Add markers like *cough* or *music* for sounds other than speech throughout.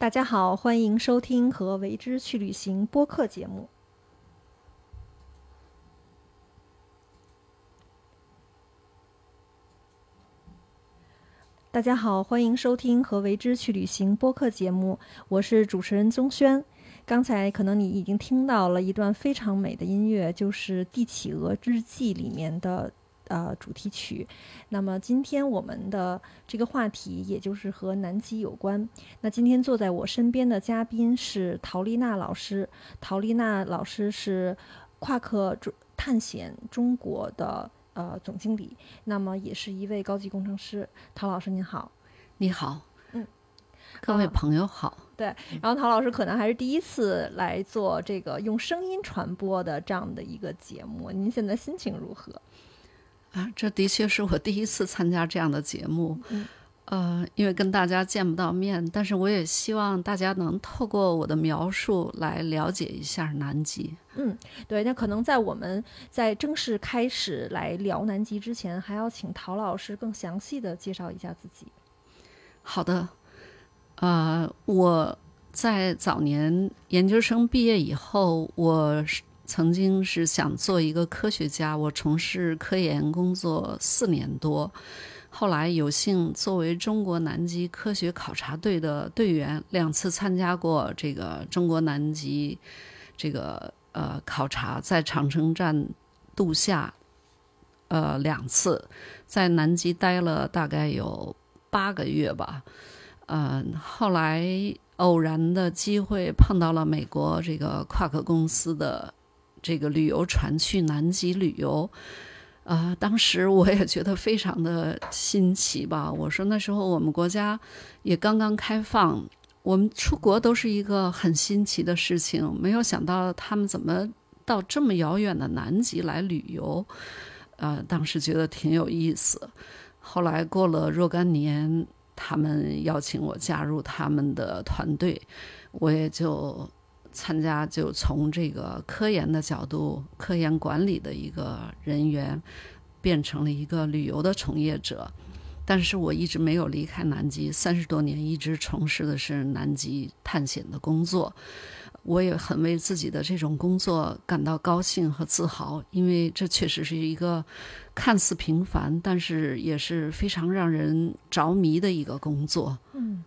大家好，欢迎收听和为之去旅行播客节目。大家好，欢迎收听和为之去旅行播客节目，我是主持人宗轩。刚才可能你已经听到了一段非常美的音乐，就是《帝企鹅日记》里面的。呃，主题曲。那么今天我们的这个话题，也就是和南极有关。那今天坐在我身边的嘉宾是陶丽娜老师。陶丽娜老师是夸克探险中国的呃总经理，那么也是一位高级工程师。陶老师您好，你好，嗯，各位朋友好。对，然后陶老师可能还是第一次来做这个用声音传播的这样的一个节目，您现在心情如何？啊，这的确是我第一次参加这样的节目，呃，因为跟大家见不到面，但是我也希望大家能透过我的描述来了解一下南极。嗯，对，那可能在我们在正式开始来聊南极之前，还要请陶老师更详细的介绍一下自己。好的，呃，我在早年研究生毕业以后，我是。曾经是想做一个科学家，我从事科研工作四年多，后来有幸作为中国南极科学考察队的队员，两次参加过这个中国南极这个呃考察，在长城站度夏，呃两次，在南极待了大概有八个月吧，嗯，后来偶然的机会碰到了美国这个夸克公司的。这个旅游船去南极旅游，啊，当时我也觉得非常的新奇吧。我说那时候我们国家也刚刚开放，我们出国都是一个很新奇的事情，没有想到他们怎么到这么遥远的南极来旅游，呃，当时觉得挺有意思。后来过了若干年，他们邀请我加入他们的团队，我也就。参加就从这个科研的角度，科研管理的一个人员，变成了一个旅游的从业者。但是我一直没有离开南极，三十多年一直从事的是南极探险的工作。我也很为自己的这种工作感到高兴和自豪，因为这确实是一个看似平凡，但是也是非常让人着迷的一个工作。嗯，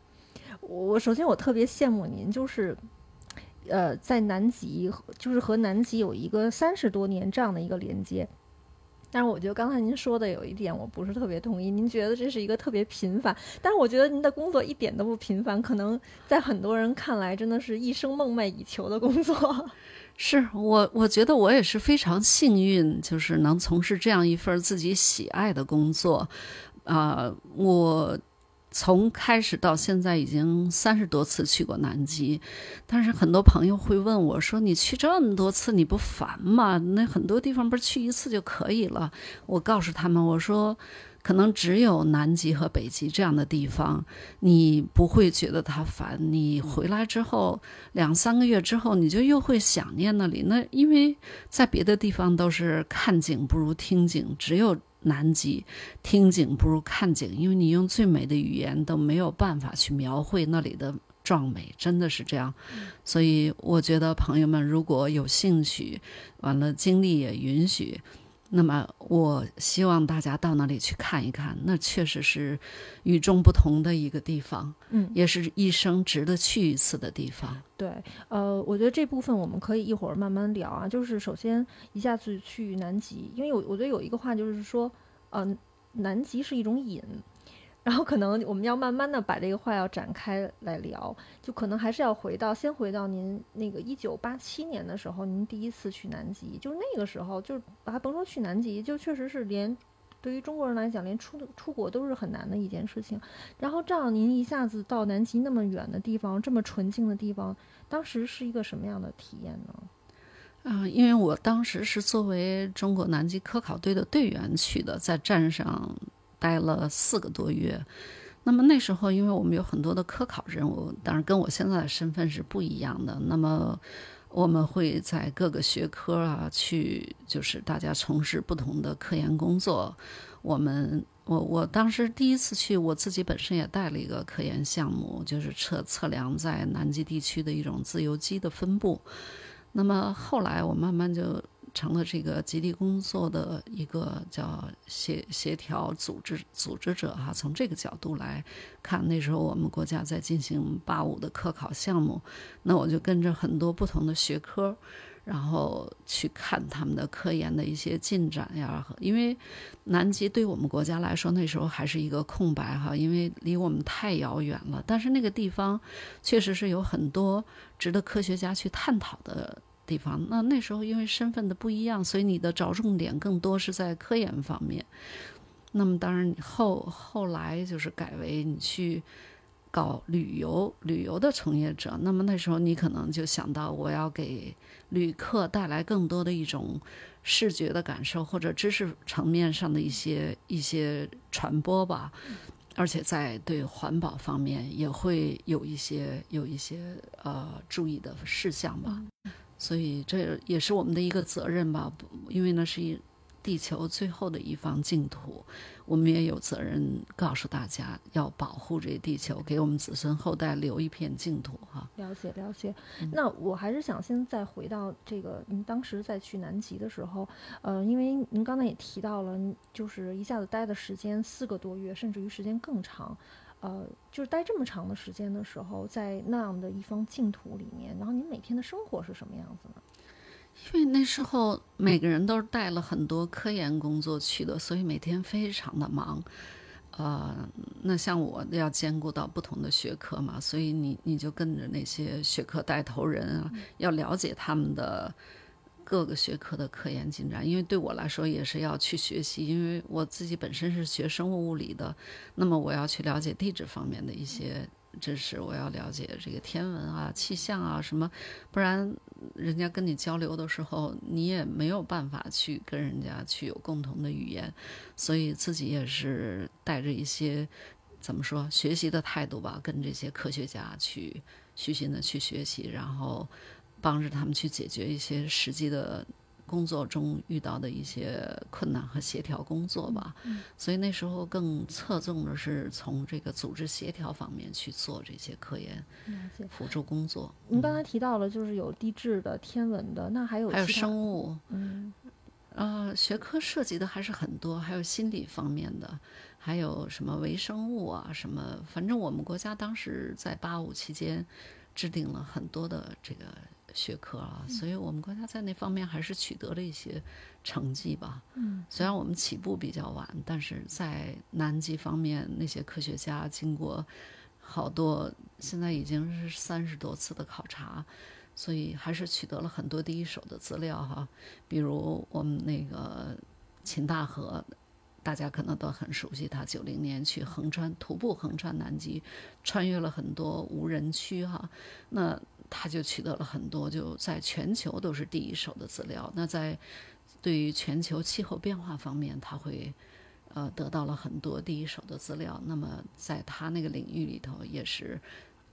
我首先我特别羡慕您，就是。呃，在南极就是和南极有一个三十多年这样的一个连接，但是我觉得刚才您说的有一点我不是特别同意。您觉得这是一个特别频繁，但是我觉得您的工作一点都不频繁，可能在很多人看来真的是一生梦寐以求的工作。*laughs* 是我，我觉得我也是非常幸运，就是能从事这样一份自己喜爱的工作。啊，我。从开始到现在已经三十多次去过南极，但是很多朋友会问我说：“你去这么多次，你不烦吗？那很多地方不是去一次就可以了？”我告诉他们，我说：“可能只有南极和北极这样的地方，你不会觉得它烦。你回来之后两三个月之后，你就又会想念那里。那因为在别的地方都是看景不如听景，只有。”南极，听景不如看景，因为你用最美的语言都没有办法去描绘那里的壮美，真的是这样。所以我觉得朋友们如果有兴趣，完了精力也允许，那么我希望大家到那里去看一看，那确实是与众不同的一个地方，嗯，也是一生值得去一次的地方。对，呃，我觉得这部分我们可以一会儿慢慢聊啊。就是首先一下子去南极，因为有我觉得有一个话就是说，呃，南极是一种瘾。然后可能我们要慢慢的把这个话要展开来聊，就可能还是要回到先回到您那个一九八七年的时候，您第一次去南极，就是那个时候，就是还甭说去南极，就确实是连对于中国人来讲，连出出国都是很难的一件事情。然后这样您一下子到南极那么远的地方，这么纯净的地方，当时是一个什么样的体验呢？嗯，因为我当时是作为中国南极科考队的队员去的，在站上。待了四个多月，那么那时候，因为我们有很多的科考任务，当然跟我现在的身份是不一样的。那么我们会在各个学科啊，去就是大家从事不同的科研工作。我们我我当时第一次去，我自己本身也带了一个科研项目，就是测测量在南极地区的一种自由基的分布。那么后来我慢慢就。成了这个极地工作的一个叫协协调组织组织者哈，从这个角度来看，那时候我们国家在进行八五的科考项目，那我就跟着很多不同的学科，然后去看他们的科研的一些进展呀。因为南极对我们国家来说那时候还是一个空白哈，因为离我们太遥远了。但是那个地方确实是有很多值得科学家去探讨的。地方，那那时候因为身份的不一样，所以你的着重点更多是在科研方面。那么当然后后来就是改为你去搞旅游，旅游的从业者。那么那时候你可能就想到，我要给旅客带来更多的一种视觉的感受，或者知识层面上的一些一些传播吧。而且在对环保方面也会有一些有一些呃注意的事项吧。所以这也是我们的一个责任吧，因为那是一地球最后的一方净土，我们也有责任告诉大家要保护这地球，给我们子孙后代留一片净土哈。了解了解，那我还是想先再回到这个，您当时在去南极的时候，呃，因为您刚才也提到了，就是一下子待的时间四个多月，甚至于时间更长。呃，就是待这么长的时间的时候，在那样的一方净土里面，然后您每天的生活是什么样子呢？因为那时候每个人都是带了很多科研工作去的，所以每天非常的忙。呃，那像我要兼顾到不同的学科嘛，所以你你就跟着那些学科带头人啊，要了解他们的。各个学科的科研进展，因为对我来说也是要去学习，因为我自己本身是学生物物理的，那么我要去了解地质方面的一些知识，我要了解这个天文啊、气象啊什么，不然人家跟你交流的时候，你也没有办法去跟人家去有共同的语言，所以自己也是带着一些怎么说学习的态度吧，跟这些科学家去虚心的去学习，然后。帮着他们去解决一些实际的工作中遇到的一些困难和协调工作吧。所以那时候更侧重的是从这个组织协调方面去做这些科研辅助工作。您刚才提到了，就是有地质的、天文的，那还有还有生物，嗯，啊，学科涉及的还是很多，还有心理方面的，还有什么微生物啊，什么，反正我们国家当时在八五期间制定了很多的这个。学科啊，所以我们国家在那方面还是取得了一些成绩吧。嗯，虽然我们起步比较晚，但是在南极方面，那些科学家经过好多，现在已经是三十多次的考察，所以还是取得了很多第一手的资料哈。比如我们那个秦大河，大家可能都很熟悉，他九零年去横穿徒步横穿南极，穿越了很多无人区哈。那他就取得了很多，就在全球都是第一手的资料。那在对于全球气候变化方面，他会呃得到了很多第一手的资料。那么在他那个领域里头，也是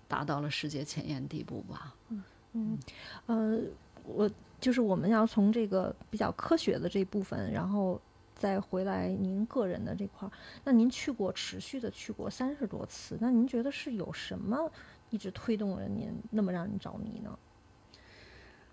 达到了世界前沿地步吧。嗯嗯呃，我就是我们要从这个比较科学的这部分，然后再回来您个人的这块儿。那您去过持续的去过三十多次，那您觉得是有什么？一直推动着您那么让人着迷呢？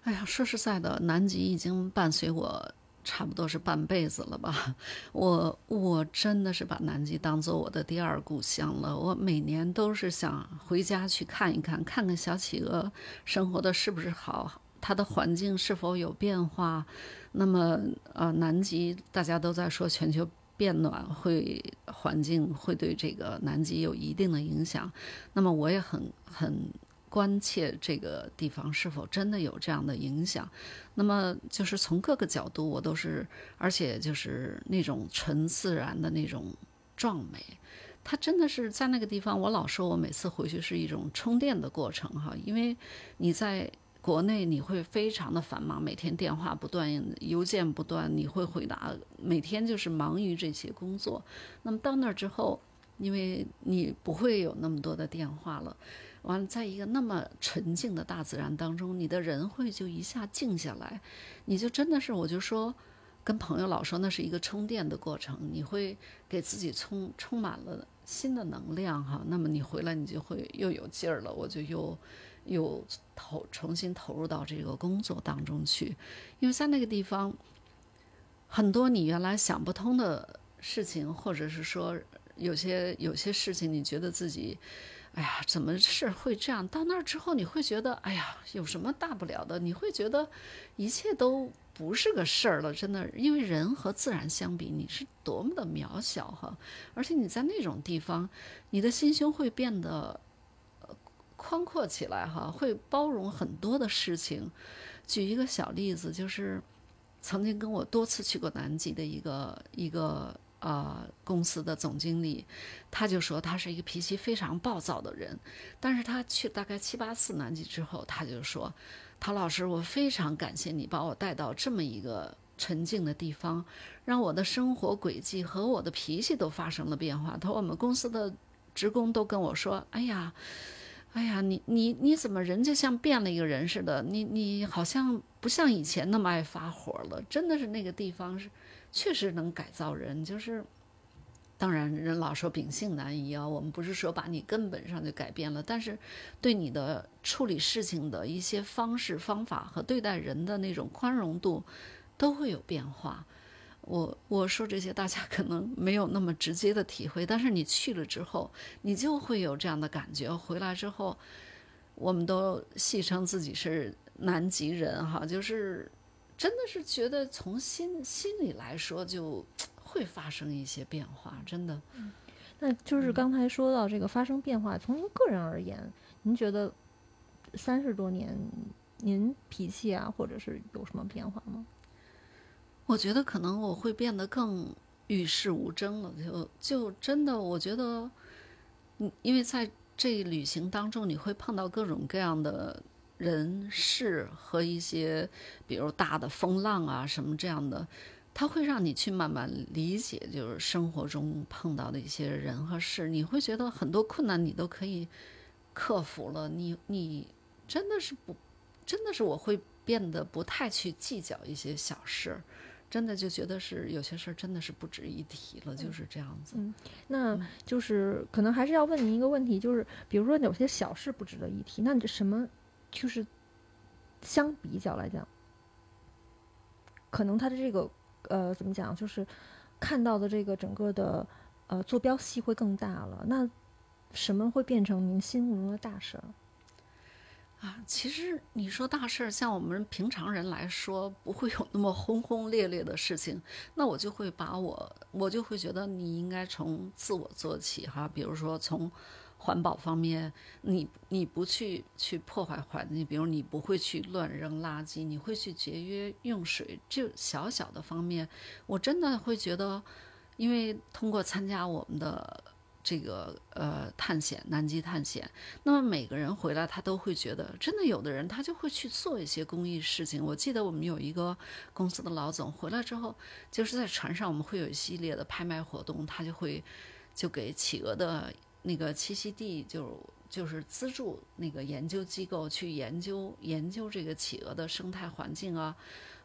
哎呀，说实在的，南极已经伴随我差不多是半辈子了吧。我我真的是把南极当做我的第二故乡了。我每年都是想回家去看一看，看看小企鹅生活的是不是好，它的环境是否有变化。那么，呃，南极大家都在说全球。变暖会环境会对这个南极有一定的影响，那么我也很很关切这个地方是否真的有这样的影响。那么就是从各个角度，我都是，而且就是那种纯自然的那种壮美，它真的是在那个地方。我老说，我每次回去是一种充电的过程哈，因为你在。国内你会非常的繁忙，每天电话不断，邮件不断，你会回答，每天就是忙于这些工作。那么到那儿之后，因为你不会有那么多的电话了，完了，在一个那么纯净的大自然当中，你的人会就一下静下来，你就真的是，我就说，跟朋友老说那是一个充电的过程，你会给自己充充满了新的能量哈。那么你回来，你就会又有劲儿了，我就又。又投重新投入到这个工作当中去，因为在那个地方，很多你原来想不通的事情，或者是说有些有些事情，你觉得自己，哎呀，怎么是会这样？到那儿之后，你会觉得，哎呀，有什么大不了的？你会觉得一切都不是个事儿了，真的，因为人和自然相比，你是多么的渺小哈！而且你在那种地方，你的心胸会变得。宽阔起来哈，会包容很多的事情。举一个小例子，就是曾经跟我多次去过南极的一个一个呃公司的总经理，他就说他是一个脾气非常暴躁的人。但是他去大概七八次南极之后，他就说：“陶老师，我非常感谢你把我带到这么一个沉静的地方，让我的生活轨迹和我的脾气都发生了变化。”他说：“我们公司的职工都跟我说，哎呀。”哎呀，你你你怎么人就像变了一个人似的？你你好像不像以前那么爱发火了。真的是那个地方是，确实能改造人。就是，当然人老说秉性难移啊，我们不是说把你根本上就改变了，但是对你的处理事情的一些方式方法和对待人的那种宽容度，都会有变化。我我说这些，大家可能没有那么直接的体会，但是你去了之后，你就会有这样的感觉。回来之后，我们都戏称自己是南极人哈，就是真的是觉得从心心里来说，就会发生一些变化，真的。那就是刚才说到这个发生变化，从您个人而言，您觉得三十多年，您脾气啊，或者是有什么变化吗？我觉得可能我会变得更与世无争了，就就真的，我觉得，嗯，因为在这旅行当中，你会碰到各种各样的人事和一些，比如大的风浪啊什么这样的，它会让你去慢慢理解，就是生活中碰到的一些人和事，你会觉得很多困难你都可以克服了，你你真的是不，真的是我会变得不太去计较一些小事。真的就觉得是有些事儿真的是不值一提了，就是这样子。嗯，那就是可能还是要问您一个问题，就是比如说有些小事不值得一提，那你什么就是相比较来讲，可能他的这个呃怎么讲，就是看到的这个整个的呃坐标系会更大了。那什么会变成您心目中的大事儿？啊，其实你说大事儿，像我们平常人来说，不会有那么轰轰烈烈的事情。那我就会把我，我就会觉得你应该从自我做起哈。比如说从环保方面，你你不去去破坏环境，比如你不会去乱扔垃圾，你会去节约用水，就小小的方面，我真的会觉得，因为通过参加我们的。这个呃，探险南极探险，那么每个人回来，他都会觉得，真的有的人他就会去做一些公益事情。我记得我们有一个公司的老总回来之后，就是在船上我们会有一系列的拍卖活动，他就会就给企鹅的那个栖息地，就就是资助那个研究机构去研究研究这个企鹅的生态环境啊，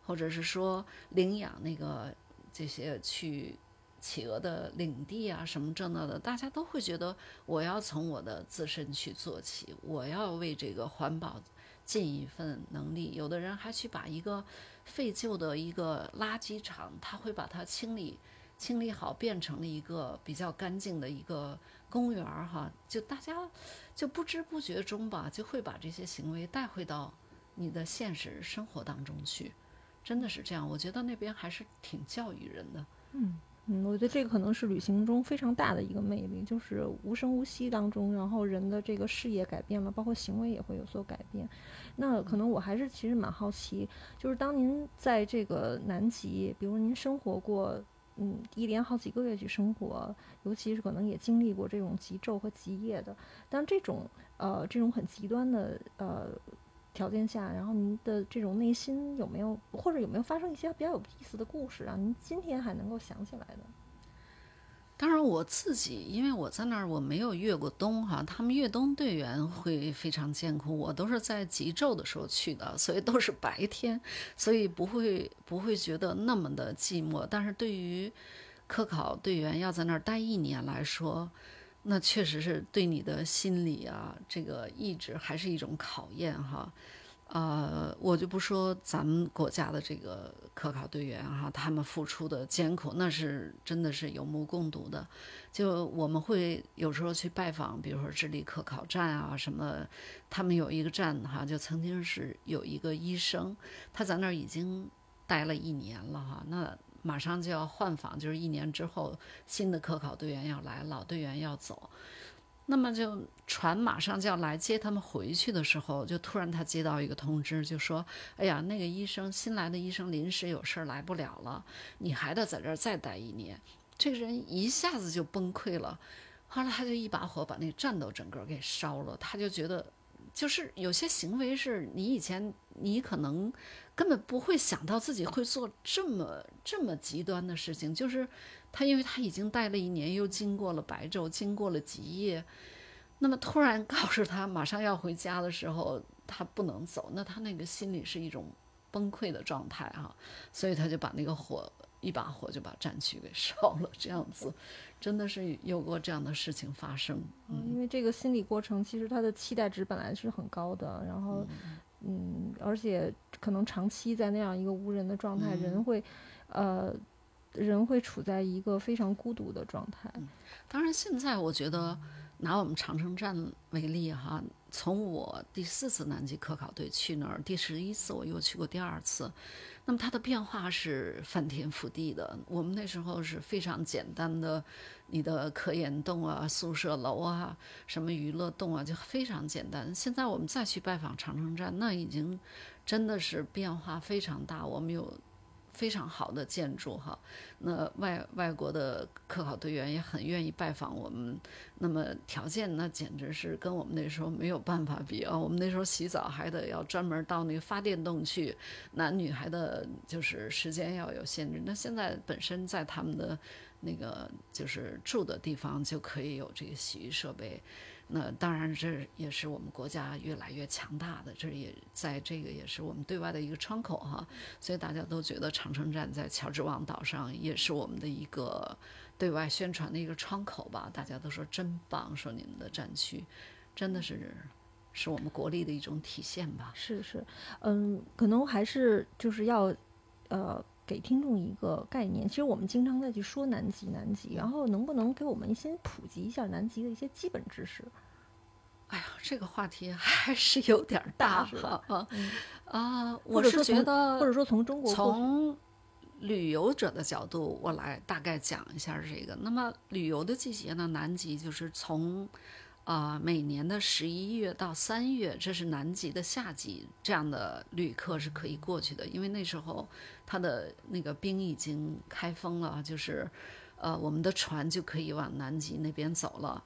或者是说领养那个这些去。企鹅的领地啊，什么这那的，大家都会觉得我要从我的自身去做起，我要为这个环保尽一份能力。有的人还去把一个废旧的一个垃圾场，他会把它清理清理好，变成了一个比较干净的一个公园儿哈。就大家就不知不觉中吧，就会把这些行为带回到你的现实生活当中去，真的是这样。我觉得那边还是挺教育人的，嗯。嗯，我觉得这个可能是旅行中非常大的一个魅力，就是无声无息当中，然后人的这个视野改变了，包括行为也会有所改变。那可能我还是其实蛮好奇，就是当您在这个南极，比如您生活过，嗯，一连好几个月去生活，尤其是可能也经历过这种极昼和极夜的，但这种呃这种很极端的呃。条件下，然后您的这种内心有没有，或者有没有发生一些比较有意思的故事，让您今天还能够想起来的？当然，我自己因为我在那儿，我没有越过冬哈，他们越冬队员会非常艰苦，我都是在极昼的时候去的，所以都是白天，所以不会不会觉得那么的寂寞。但是对于科考队员要在那儿待一年来说，那确实是对你的心理啊，这个意志还是一种考验哈。呃，我就不说咱们国家的这个科考队员哈，他们付出的艰苦，那是真的是有目共睹的。就我们会有时候去拜访，比如说智利科考站啊什么，他们有一个站哈，就曾经是有一个医生，他在那儿已经待了一年了哈，那。马上就要换访，就是一年之后，新的科考队员要来，老队员要走，那么就船马上就要来接他们回去的时候，就突然他接到一个通知，就说：“哎呀，那个医生新来的医生临时有事儿来不了了，你还得在这儿再待一年。”这个人一下子就崩溃了，后来他就一把火把那个战斗整个给烧了，他就觉得。就是有些行为是你以前你可能根本不会想到自己会做这么这么极端的事情。就是他，因为他已经待了一年，又经过了白昼，经过了极夜，那么突然告诉他马上要回家的时候，他不能走，那他那个心里是一种崩溃的状态哈，所以他就把那个火。一把火就把战区给烧了，这样子，真的是有过这样的事情发生。嗯，因为这个心理过程，其实他的期待值本来是很高的，然后，嗯，而且可能长期在那样一个无人的状态，人会，呃，人会处在一个非常孤独的状态。当然，现在我觉得拿我们长城站为例哈，从我第四次南极科考队去那儿，第十一次我又去过第二次。那么它的变化是翻天覆地的。我们那时候是非常简单的，你的科研洞啊、宿舍楼啊、什么娱乐洞啊，就非常简单。现在我们再去拜访长城站，那已经真的是变化非常大。我们有。非常好的建筑哈，那外外国的科考队员也很愿意拜访我们。那么条件那简直是跟我们那时候没有办法比啊！我们那时候洗澡还得要专门到那个发电洞去，男女还得就是时间要有限制。那现在本身在他们的那个就是住的地方就可以有这个洗浴设备。那当然，这也是我们国家越来越强大的，这也在这个也是我们对外的一个窗口哈。所以大家都觉得长城站在乔治王岛上也是我们的一个对外宣传的一个窗口吧。大家都说真棒，说你们的战区真的是是我们国力的一种体现吧。是是，嗯，可能还是就是要呃给听众一个概念。其实我们经常在去说南极，南极，然后能不能给我们先普及一下南极的一些基本知识？哎呀，这个话题还是有点大哈啊啊！我是觉得，或者说从中国从旅游者的角度，我来大概讲一下这个。那么旅游的季节呢，南极就是从啊每年的十一月到三月，这是南极的夏季，这样的旅客是可以过去的，因为那时候它的那个冰已经开封了，就是呃我们的船就可以往南极那边走了。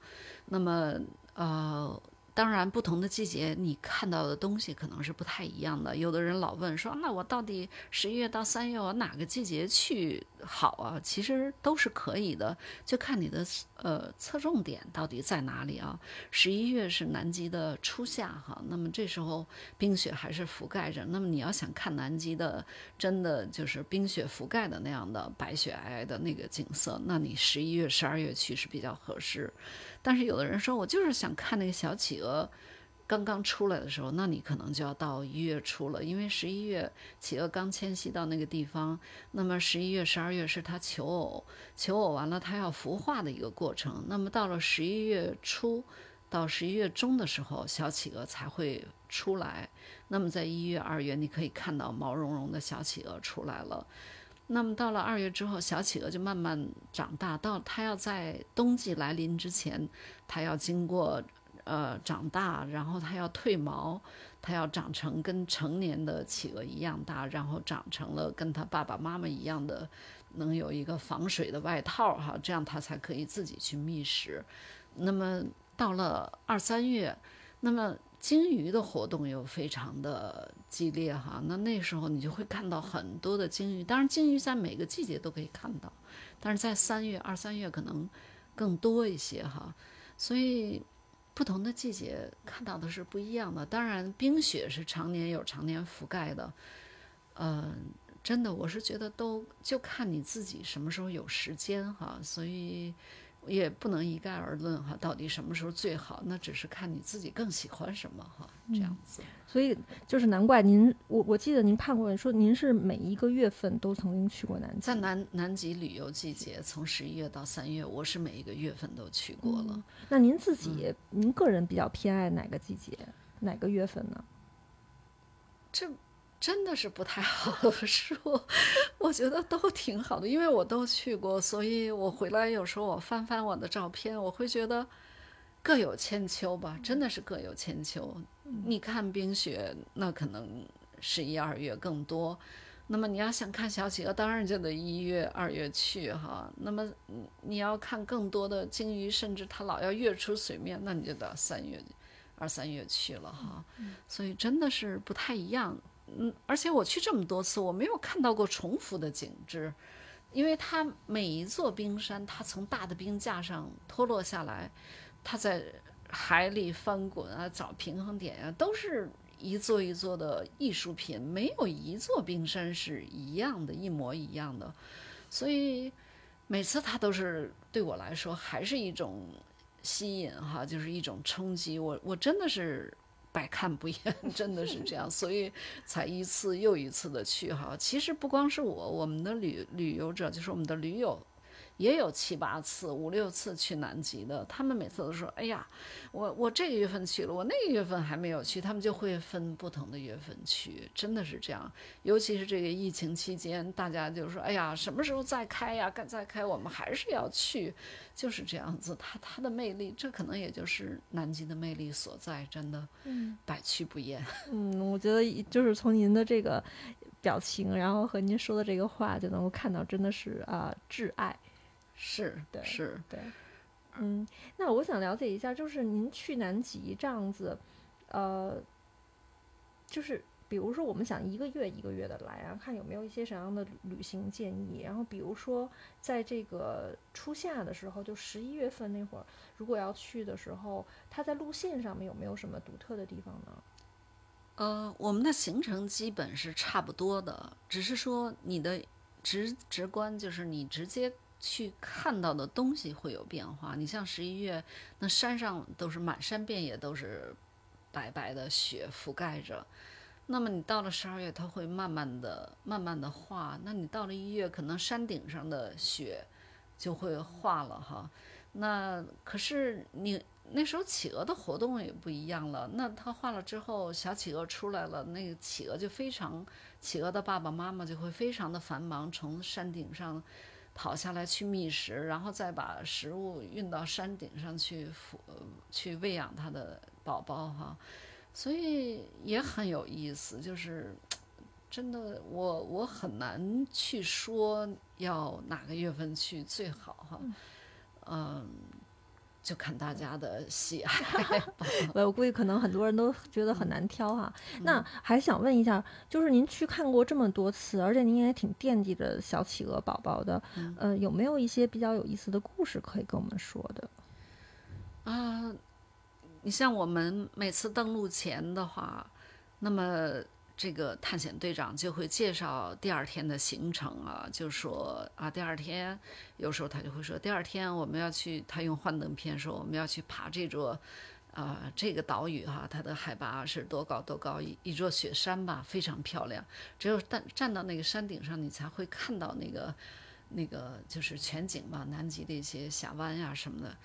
那么呃。当然，不同的季节你看到的东西可能是不太一样的。有的人老问说：“那我到底十一月到三月我哪个季节去好啊？”其实都是可以的，就看你的呃侧重点到底在哪里啊。十一月是南极的初夏哈，那么这时候冰雪还是覆盖着。那么你要想看南极的真的就是冰雪覆盖的那样的白雪皑皑的那个景色，那你十一月、十二月去是比较合适。但是有的人说，我就是想看那个小企鹅刚刚出来的时候，那你可能就要到一月初了，因为十一月企鹅刚迁徙到那个地方，那么十一月、十二月是它求偶，求偶完了它要孵化的一个过程。那么到了十一月初到十一月中的时候，小企鹅才会出来。那么在一月、二月，你可以看到毛茸茸的小企鹅出来了。那么到了二月之后，小企鹅就慢慢长大，到它要在冬季来临之前，它要经过呃长大，然后它要褪毛，它要长成跟成年的企鹅一样大，然后长成了跟它爸爸妈妈一样的，能有一个防水的外套哈，这样它才可以自己去觅食。那么到了二三月，那么鲸鱼的活动又非常的激烈哈，那那时候你就会看到很多的鲸鱼。当然，鲸鱼在每个季节都可以看到，但是在三月、二三月可能更多一些哈。所以不同的季节看到的是不一样的。当然，冰雪是常年有常年覆盖的，嗯，真的，我是觉得都就看你自己什么时候有时间哈。所以。也不能一概而论哈，到底什么时候最好？那只是看你自己更喜欢什么哈，这样子。所以就是难怪您，我我记得您判过说您是每一个月份都曾经去过南极，在南南极旅游季节，从十一月到三月，我是每一个月份都去过了。那您自己，您个人比较偏爱哪个季节，哪个月份呢？这。真的是不太好说，*laughs* 我觉得都挺好的，因为我都去过，所以我回来有时候我翻翻我的照片，我会觉得各有千秋吧，真的是各有千秋。你看冰雪，那可能十一二月更多，那么你要想看小企鹅，当然就得一月二月去哈。那么你要看更多的鲸鱼，甚至它老要跃出水面，那你就得三月二三月去了哈。所以真的是不太一样。嗯，而且我去这么多次，我没有看到过重复的景致，因为它每一座冰山，它从大的冰架上脱落下来，它在海里翻滚啊，找平衡点呀，都是一座一座的艺术品，没有一座冰山是一样的，一模一样的，所以每次它都是对我来说还是一种吸引哈，就是一种冲击，我我真的是。百看不厌，*laughs* 真的是这样，所以才一次又一次的去哈。其实不光是我，我们的旅旅游者，就是我们的驴友。也有七八次、五六次去南极的，他们每次都说：“哎呀，我我这个月份去了，我那个月份还没有去。”他们就会分不同的月份去，真的是这样。尤其是这个疫情期间，大家就说：“哎呀，什么时候再开呀？该再开，我们还是要去。”就是这样子，它它的魅力，这可能也就是南极的魅力所在，真的，嗯，百去不厌。嗯，我觉得就是从您的这个表情，然后和您说的这个话，就能够看到，真的是啊，挚爱。是，对，是，对，嗯，那我想了解一下，就是您去南极这样子，呃，就是比如说我们想一个月一个月的来啊，看有没有一些什么样的旅行建议。然后比如说在这个初夏的时候，就十一月份那会儿，如果要去的时候，它在路线上面有没有什么独特的地方呢？呃，我们的行程基本是差不多的，只是说你的直直观就是你直接。去看到的东西会有变化。你像十一月，那山上都是满山遍野都是白白的雪覆盖着。那么你到了十二月，它会慢慢的、慢慢的化。那你到了一月，可能山顶上的雪就会化了哈。那可是你那时候企鹅的活动也不一样了。那它化了之后，小企鹅出来了，那个企鹅就非常，企鹅的爸爸妈妈就会非常的繁忙，从山顶上。跑下来去觅食，然后再把食物运到山顶上去抚去喂养它的宝宝哈，所以也很有意思。就是真的，我我很难去说要哪个月份去最好哈，嗯。就看大家的喜爱，*laughs* 我估计可能很多人都觉得很难挑哈。那还想问一下，就是您去看过这么多次，而且您也挺惦记着小企鹅宝宝的，呃，有没有一些比较有意思的故事可以跟我们说的？啊，你像我们每次登陆前的话，那么。这个探险队长就会介绍第二天的行程啊，就说啊，第二天有时候他就会说，第二天我们要去，他用幻灯片说我们要去爬这座，啊，这个岛屿哈，它的海拔是多高多高，一一座雪山吧，非常漂亮，只有站站到那个山顶上，你才会看到那个那个就是全景吧，南极的一些峡湾呀什么的。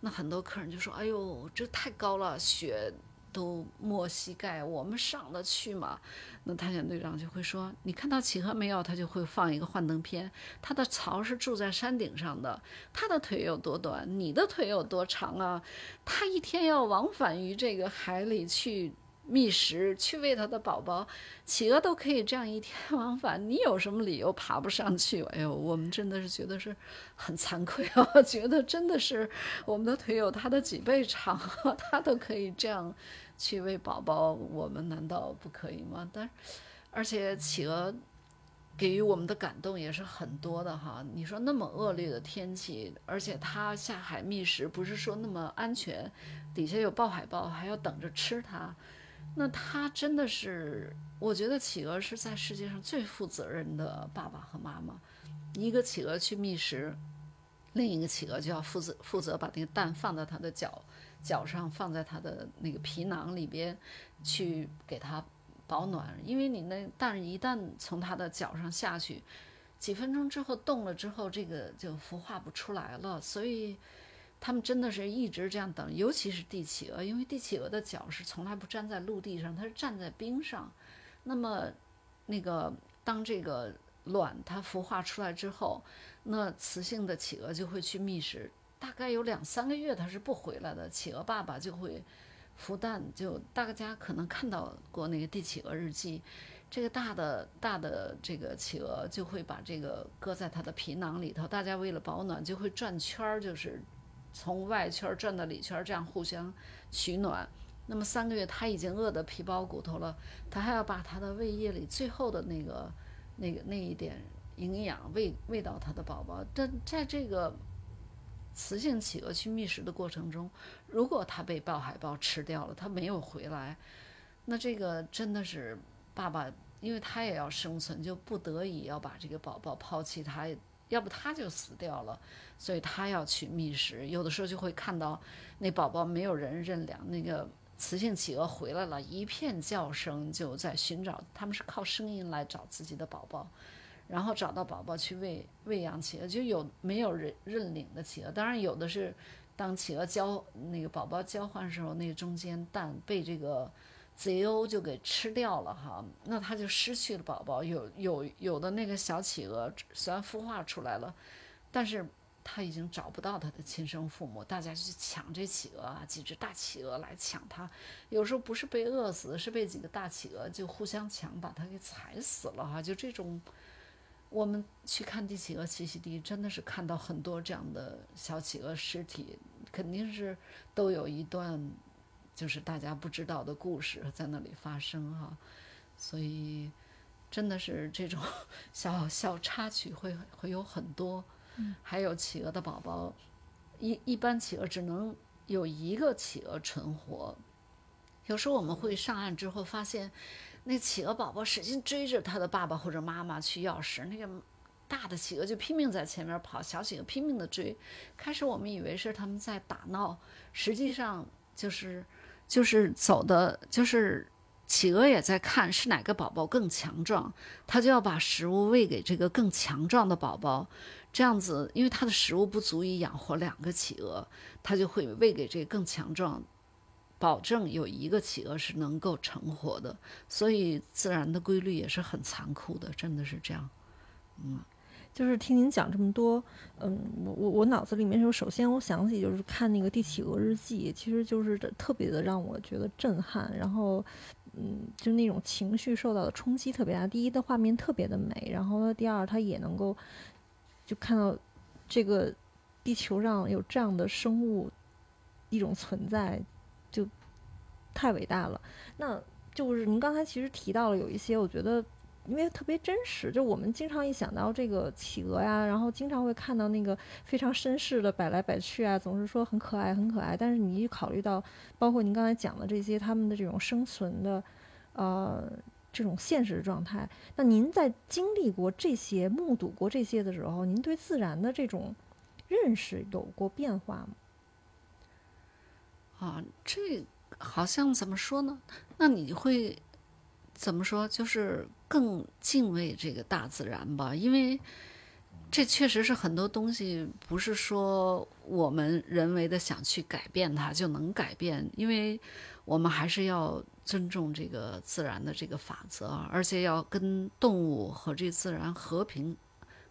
那很多客人就说，哎呦，这太高了，雪。都没膝盖，我们上得去吗？那探险队长就会说：“你看到企鹅没有？”他就会放一个幻灯片。他的巢是住在山顶上的，他的腿有多短，你的腿有多长啊？他一天要往返于这个海里去。觅食去喂它的宝宝，企鹅都可以这样一天 *laughs* 往返，你有什么理由爬不上去？哎呦，我们真的是觉得是很惭愧啊，*laughs* 觉得真的是我们的腿有它的几倍长，*laughs* 它都可以这样去喂宝宝，我们难道不可以吗？但而且企鹅给予我们的感动也是很多的哈。你说那么恶劣的天气，而且它下海觅食不是说那么安全，底下有豹海豹还要等着吃它。那它真的是，我觉得企鹅是在世界上最负责任的爸爸和妈妈。一个企鹅去觅食，另一个企鹅就要负责负责把那个蛋放在它的脚脚上，放在它的那个皮囊里边去给它保暖。因为你那蛋一旦从它的脚上下去，几分钟之后冻了之后，这个就孵化不出来了。所以。他们真的是一直这样等，尤其是帝企鹅，因为帝企鹅的脚是从来不站在陆地上，它是站在冰上。那么，那个当这个卵它孵化出来之后，那雌性的企鹅就会去觅食，大概有两三个月他是不回来的。企鹅爸爸就会孵蛋，就大家可能看到过那个帝企鹅日记，这个大的大的这个企鹅就会把这个搁在它的皮囊里头，大家为了保暖就会转圈儿，就是。从外圈转到里圈，这样互相取暖。那么三个月，他已经饿得皮包骨头了，他还要把他的胃液里最后的那个、那个那一点营养喂喂到他的宝宝。但在这个雌性企鹅去觅食的过程中，如果它被豹海豹吃掉了，它没有回来，那这个真的是爸爸，因为他也要生存，就不得已要把这个宝宝抛弃他。要不他就死掉了，所以他要去觅食。有的时候就会看到那宝宝没有人认领，那个雌性企鹅回来了，一片叫声就在寻找。他们是靠声音来找自己的宝宝，然后找到宝宝去喂喂养企鹅。就有没有人认领的企鹅？当然有的是，当企鹅交那个宝宝交换的时候，那个中间蛋被这个。贼鸥就给吃掉了哈，那它就失去了宝宝。有 *laughs* 有有的那个小企鹅虽然孵化出来了，但是它已经找不到它的亲生父母，大家去抢这企鹅啊，几只大企鹅来抢它。有时候不是被饿死，是被几个大企鹅就互相抢，把它给踩死了哈。就这种，我们去看地企鹅栖息地，真的是看到很多这样的小企鹅尸体，肯定是都有一段。就是大家不知道的故事在那里发生哈，所以真的是这种 *laughs* 小小插曲会会有很多。还有企鹅的宝宝，一一般企鹅只能有一个企鹅存活。有时候我们会上岸之后发现，那企鹅宝宝使劲追着他的爸爸或者妈妈去要食，那个大的企鹅就拼命在前面跑，小企鹅拼命的追。开始我们以为是他们在打闹，实际上就是。就是走的，就是企鹅也在看是哪个宝宝更强壮，它就要把食物喂给这个更强壮的宝宝，这样子，因为它的食物不足以养活两个企鹅，它就会喂给这个更强壮，保证有一个企鹅是能够成活的。所以自然的规律也是很残酷的，真的是这样，嗯。就是听您讲这么多，嗯，我我我脑子里面就首先我想起就是看那个《帝企鹅日记》，其实就是特别的让我觉得震撼，然后，嗯，就那种情绪受到的冲击特别大。第一的画面特别的美，然后第二它也能够就看到这个地球上有这样的生物一种存在，就太伟大了。那就是您刚才其实提到了有一些，我觉得。因为特别真实，就我们经常一想到这个企鹅呀，然后经常会看到那个非常绅士的摆来摆去啊，总是说很可爱很可爱。但是你一考虑到，包括您刚才讲的这些他们的这种生存的，呃，这种现实状态，那您在经历过这些、目睹过这些的时候，您对自然的这种认识有过变化吗？啊，这好像怎么说呢？那你会。怎么说？就是更敬畏这个大自然吧，因为这确实是很多东西不是说我们人为的想去改变它就能改变。因为我们还是要尊重这个自然的这个法则，而且要跟动物和这自然和平、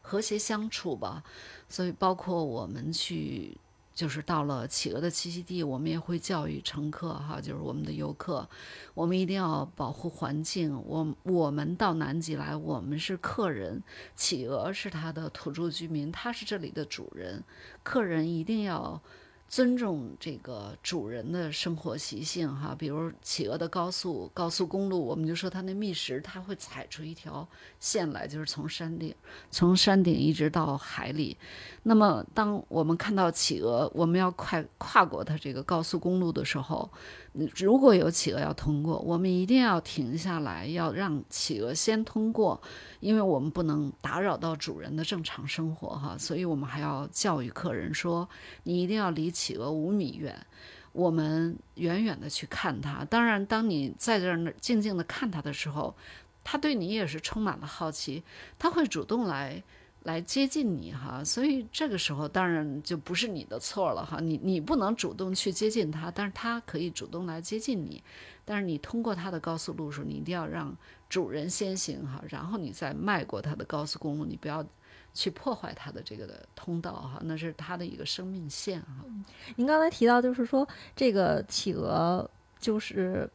和谐相处吧。所以，包括我们去。就是到了企鹅的栖息地，我们也会教育乘客哈，就是我们的游客，我们一定要保护环境。我我们到南极来，我们是客人，企鹅是它的土著居民，它是这里的主人，客人一定要。尊重这个主人的生活习性，哈，比如企鹅的高速高速公路，我们就说它那觅食，它会踩出一条线来，就是从山顶，从山顶一直到海里。那么，当我们看到企鹅，我们要快跨过它这个高速公路的时候。如果有企鹅要通过，我们一定要停下来，要让企鹅先通过，因为我们不能打扰到主人的正常生活哈。所以我们还要教育客人说，你一定要离企鹅五米远，我们远远的去看它。当然，当你在这儿静静的看它的时候，它对你也是充满了好奇，它会主动来。来接近你哈，所以这个时候当然就不是你的错了哈，你你不能主动去接近它，但是它可以主动来接近你，但是你通过它的高速路时，你一定要让主人先行哈，然后你再迈过它的高速公路，你不要去破坏它的这个的通道哈，那是它的一个生命线哈。您刚才提到就是说这个企鹅就是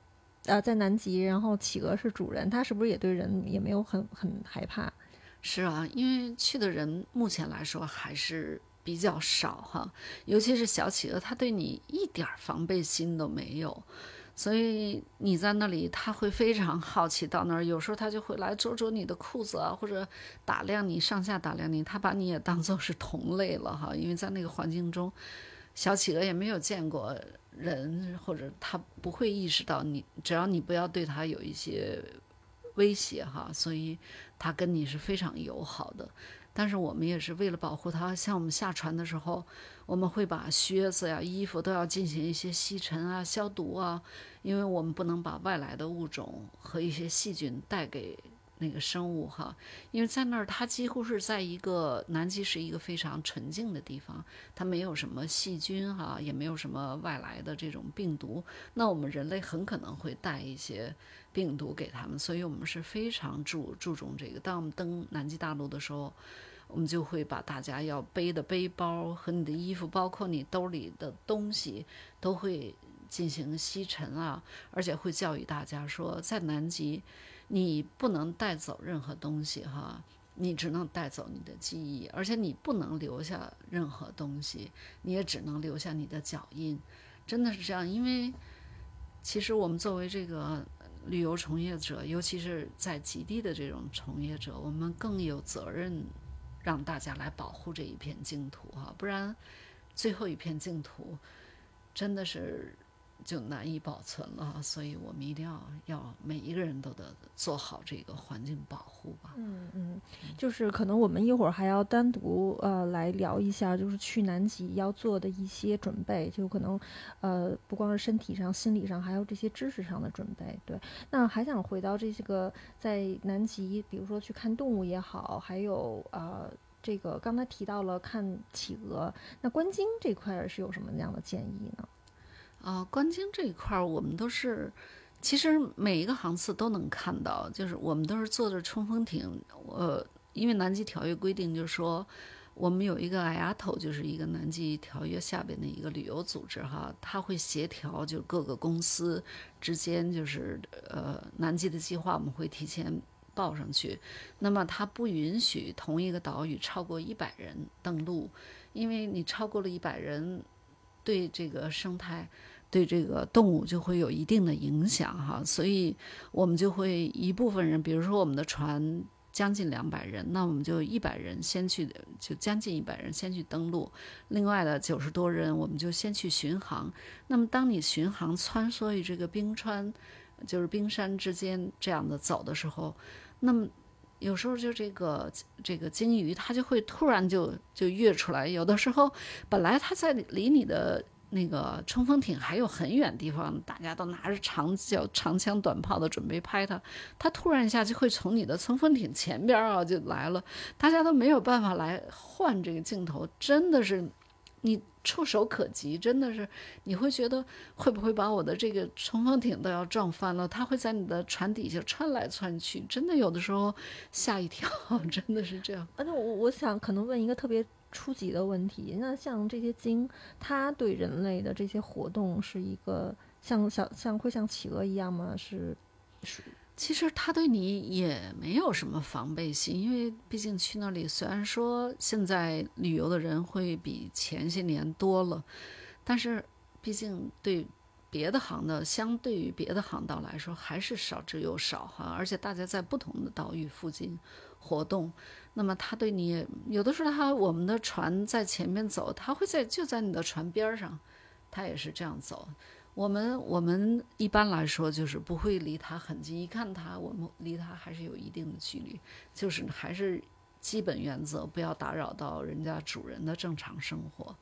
呃在南极，然后企鹅是主人，它是不是也对人也没有很很害怕？是啊，因为去的人目前来说还是比较少哈，尤其是小企鹅，它对你一点防备心都没有，所以你在那里，它会非常好奇到那儿，有时候它就会来捉捉你的裤子啊，或者打量你上下打量你，它把你也当做是同类了哈，因为在那个环境中，小企鹅也没有见过人，或者它不会意识到你，只要你不要对它有一些。威胁哈，所以他跟你是非常友好的。但是我们也是为了保护它，像我们下船的时候，我们会把靴子呀、衣服都要进行一些吸尘啊、消毒啊，因为我们不能把外来的物种和一些细菌带给。那个生物哈，因为在那儿，它几乎是在一个南极是一个非常纯净的地方，它没有什么细菌哈，也没有什么外来的这种病毒。那我们人类很可能会带一些病毒给他们，所以我们是非常注注重这个。当我们登南极大陆的时候，我们就会把大家要背的背包和你的衣服，包括你兜里的东西，都会进行吸尘啊，而且会教育大家说，在南极。你不能带走任何东西哈，你只能带走你的记忆，而且你不能留下任何东西，你也只能留下你的脚印，真的是这样。因为其实我们作为这个旅游从业者，尤其是在极地的这种从业者，我们更有责任让大家来保护这一片净土哈，不然最后一片净土真的是。就难以保存了，所以我们一定要要每一个人都得做好这个环境保护吧。嗯嗯，就是可能我们一会儿还要单独呃来聊一下，就是去南极要做的一些准备，就可能呃不光是身体上、心理上，还有这些知识上的准备。对，那还想回到这些个在南极，比如说去看动物也好，还有呃这个刚才提到了看企鹅，那观鲸这块是有什么样的建议呢？啊，观鲸这一块儿，我们都是，其实每一个航次都能看到，就是我们都是坐着冲锋艇。呃，因为南极条约规定，就是说，我们有一个 IATO，就是一个南极条约下边的一个旅游组织哈，它会协调就各个公司之间，就是呃南极的计划，我们会提前报上去。那么它不允许同一个岛屿超过一百人登陆，因为你超过了一百人，对这个生态。对这个动物就会有一定的影响哈，所以我们就会一部分人，比如说我们的船将近两百人，那我们就一百人先去，就将近一百人先去登陆，另外的九十多人我们就先去巡航。那么当你巡航穿梭于这个冰川，就是冰山之间这样的走的时候，那么有时候就这个这个鲸鱼它就会突然就就跃出来，有的时候本来它在离你的。那个冲锋艇还有很远地方，大家都拿着长脚长枪短炮的准备拍它，它突然一下就会从你的冲锋艇前边啊就来了，大家都没有办法来换这个镜头，真的是你触手可及，真的是你会觉得会不会把我的这个冲锋艇都要撞翻了？它会在你的船底下窜来窜去，真的有的时候吓一跳，*laughs* 真的是这样。而且我我想可能问一个特别初级的问题，那像这些鲸，它对人类的这些活动是一个像像像会像企鹅一样吗？是是。其实他对你也没有什么防备心，因为毕竟去那里，虽然说现在旅游的人会比前些年多了，但是毕竟对别的航道，相对于别的航道来说，还是少之又少哈。而且大家在不同的岛屿附近活动，那么他对你有的时候，他我们的船在前面走，他会在就在你的船边上，他也是这样走。我们我们一般来说就是不会离它很近，一看它，我们离它还是有一定的距离，就是还是基本原则，不要打扰到人家主人的正常生活，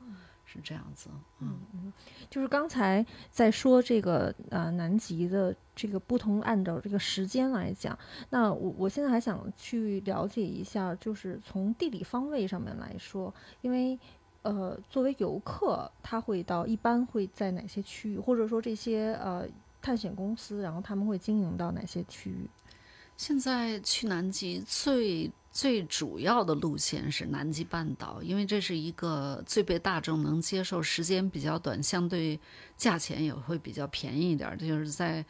是这样子。嗯嗯，就是刚才在说这个呃南极的这个不同，按照这个时间来讲，那我我现在还想去了解一下，就是从地理方位上面来说，因为。呃，作为游客，他会到一般会在哪些区域，或者说这些呃探险公司，然后他们会经营到哪些区域？现在去南极最最主要的路线是南极半岛，因为这是一个最被大众能接受，时间比较短，相对价钱也会比较便宜一点。就是在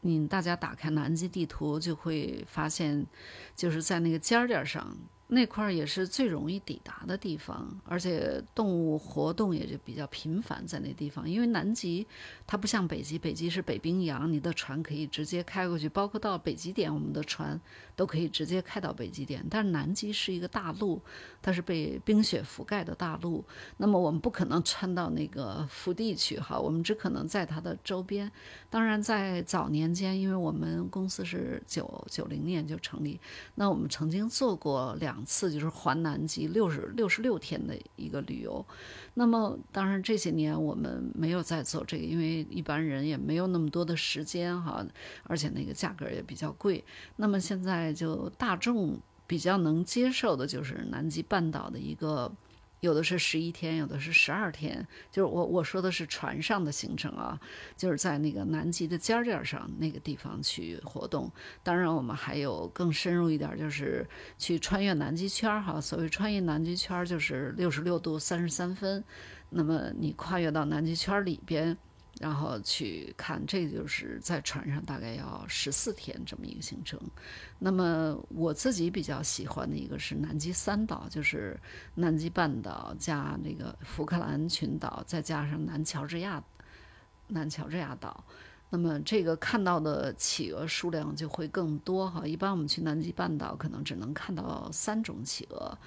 你大家打开南极地图，就会发现，就是在那个尖儿点上。那块儿也是最容易抵达的地方，而且动物活动也就比较频繁在那地方。因为南极它不像北极，北极是北冰洋，你的船可以直接开过去，包括到北极点，我们的船都可以直接开到北极点。但是南极是一个大陆，它是被冰雪覆盖的大陆，那么我们不可能穿到那个腹地去哈，我们只可能在它的周边。当然，在早年间，因为我们公司是九九零年就成立，那我们曾经做过两。次就是环南极六十六十六天的一个旅游，那么当然这些年我们没有再做这个，因为一般人也没有那么多的时间哈，而且那个价格也比较贵。那么现在就大众比较能接受的就是南极半岛的一个。有的是十一天，有的是十二天，就是我我说的是船上的行程啊，就是在那个南极的尖尖上那个地方去活动。当然，我们还有更深入一点，就是去穿越南极圈儿哈。所谓穿越南极圈儿，就是六十六度三十三分，那么你跨越到南极圈里边。然后去看，这就是在船上大概要十四天这么一个行程。那么我自己比较喜欢的一个是南极三岛，就是南极半岛加那个福克兰群岛，再加上南乔治亚南乔治亚岛。那么这个看到的企鹅数量就会更多哈。一般我们去南极半岛可能只能看到三种企鹅，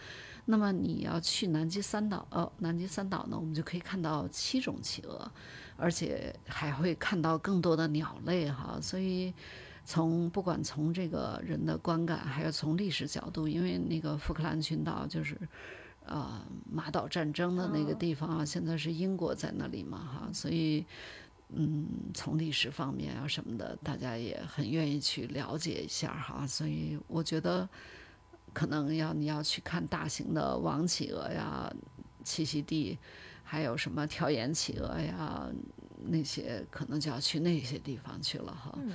那么你要去南极三岛，哦，南极三岛呢，我们就可以看到七种企鹅。而且还会看到更多的鸟类哈，所以从不管从这个人的观感，还有从历史角度，因为那个福克兰群岛就是呃马岛战争的那个地方啊，现在是英国在那里嘛哈，所以嗯，从历史方面啊什么的，大家也很愿意去了解一下哈，所以我觉得可能要你要去看大型的王企鹅呀栖息地。还有什么跳岩企鹅呀？那些可能就要去那些地方去了哈。嗯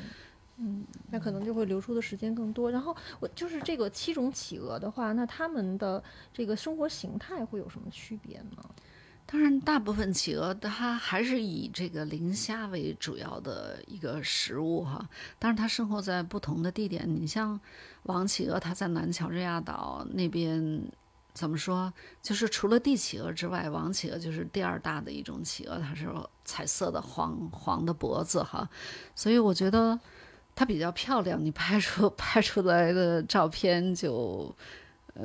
嗯，那可能就会留出的时间更多。然后我就是这个七种企鹅的话，那它们的这个生活形态会有什么区别呢？当然，大部分企鹅它还是以这个磷虾为主要的一个食物哈。但是它生活在不同的地点。你像王企鹅，它在南乔治亚岛那边。怎么说？就是除了帝企鹅之外，王企鹅就是第二大的一种企鹅，它是彩色的黄黄的脖子哈，所以我觉得它比较漂亮，你拍出 *laughs* 拍出来的照片就。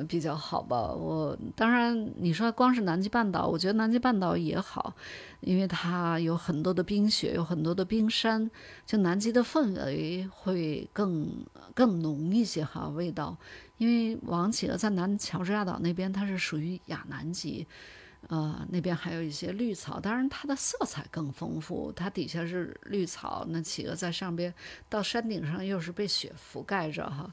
比较好吧。我当然，你说光是南极半岛，我觉得南极半岛也好，因为它有很多的冰雪，有很多的冰山，就南极的氛围会更更浓一些哈，味道。因为王企鹅在南乔治亚岛那边，它是属于亚南极，呃，那边还有一些绿草，当然它的色彩更丰富，它底下是绿草，那企鹅在上边，到山顶上又是被雪覆盖着哈。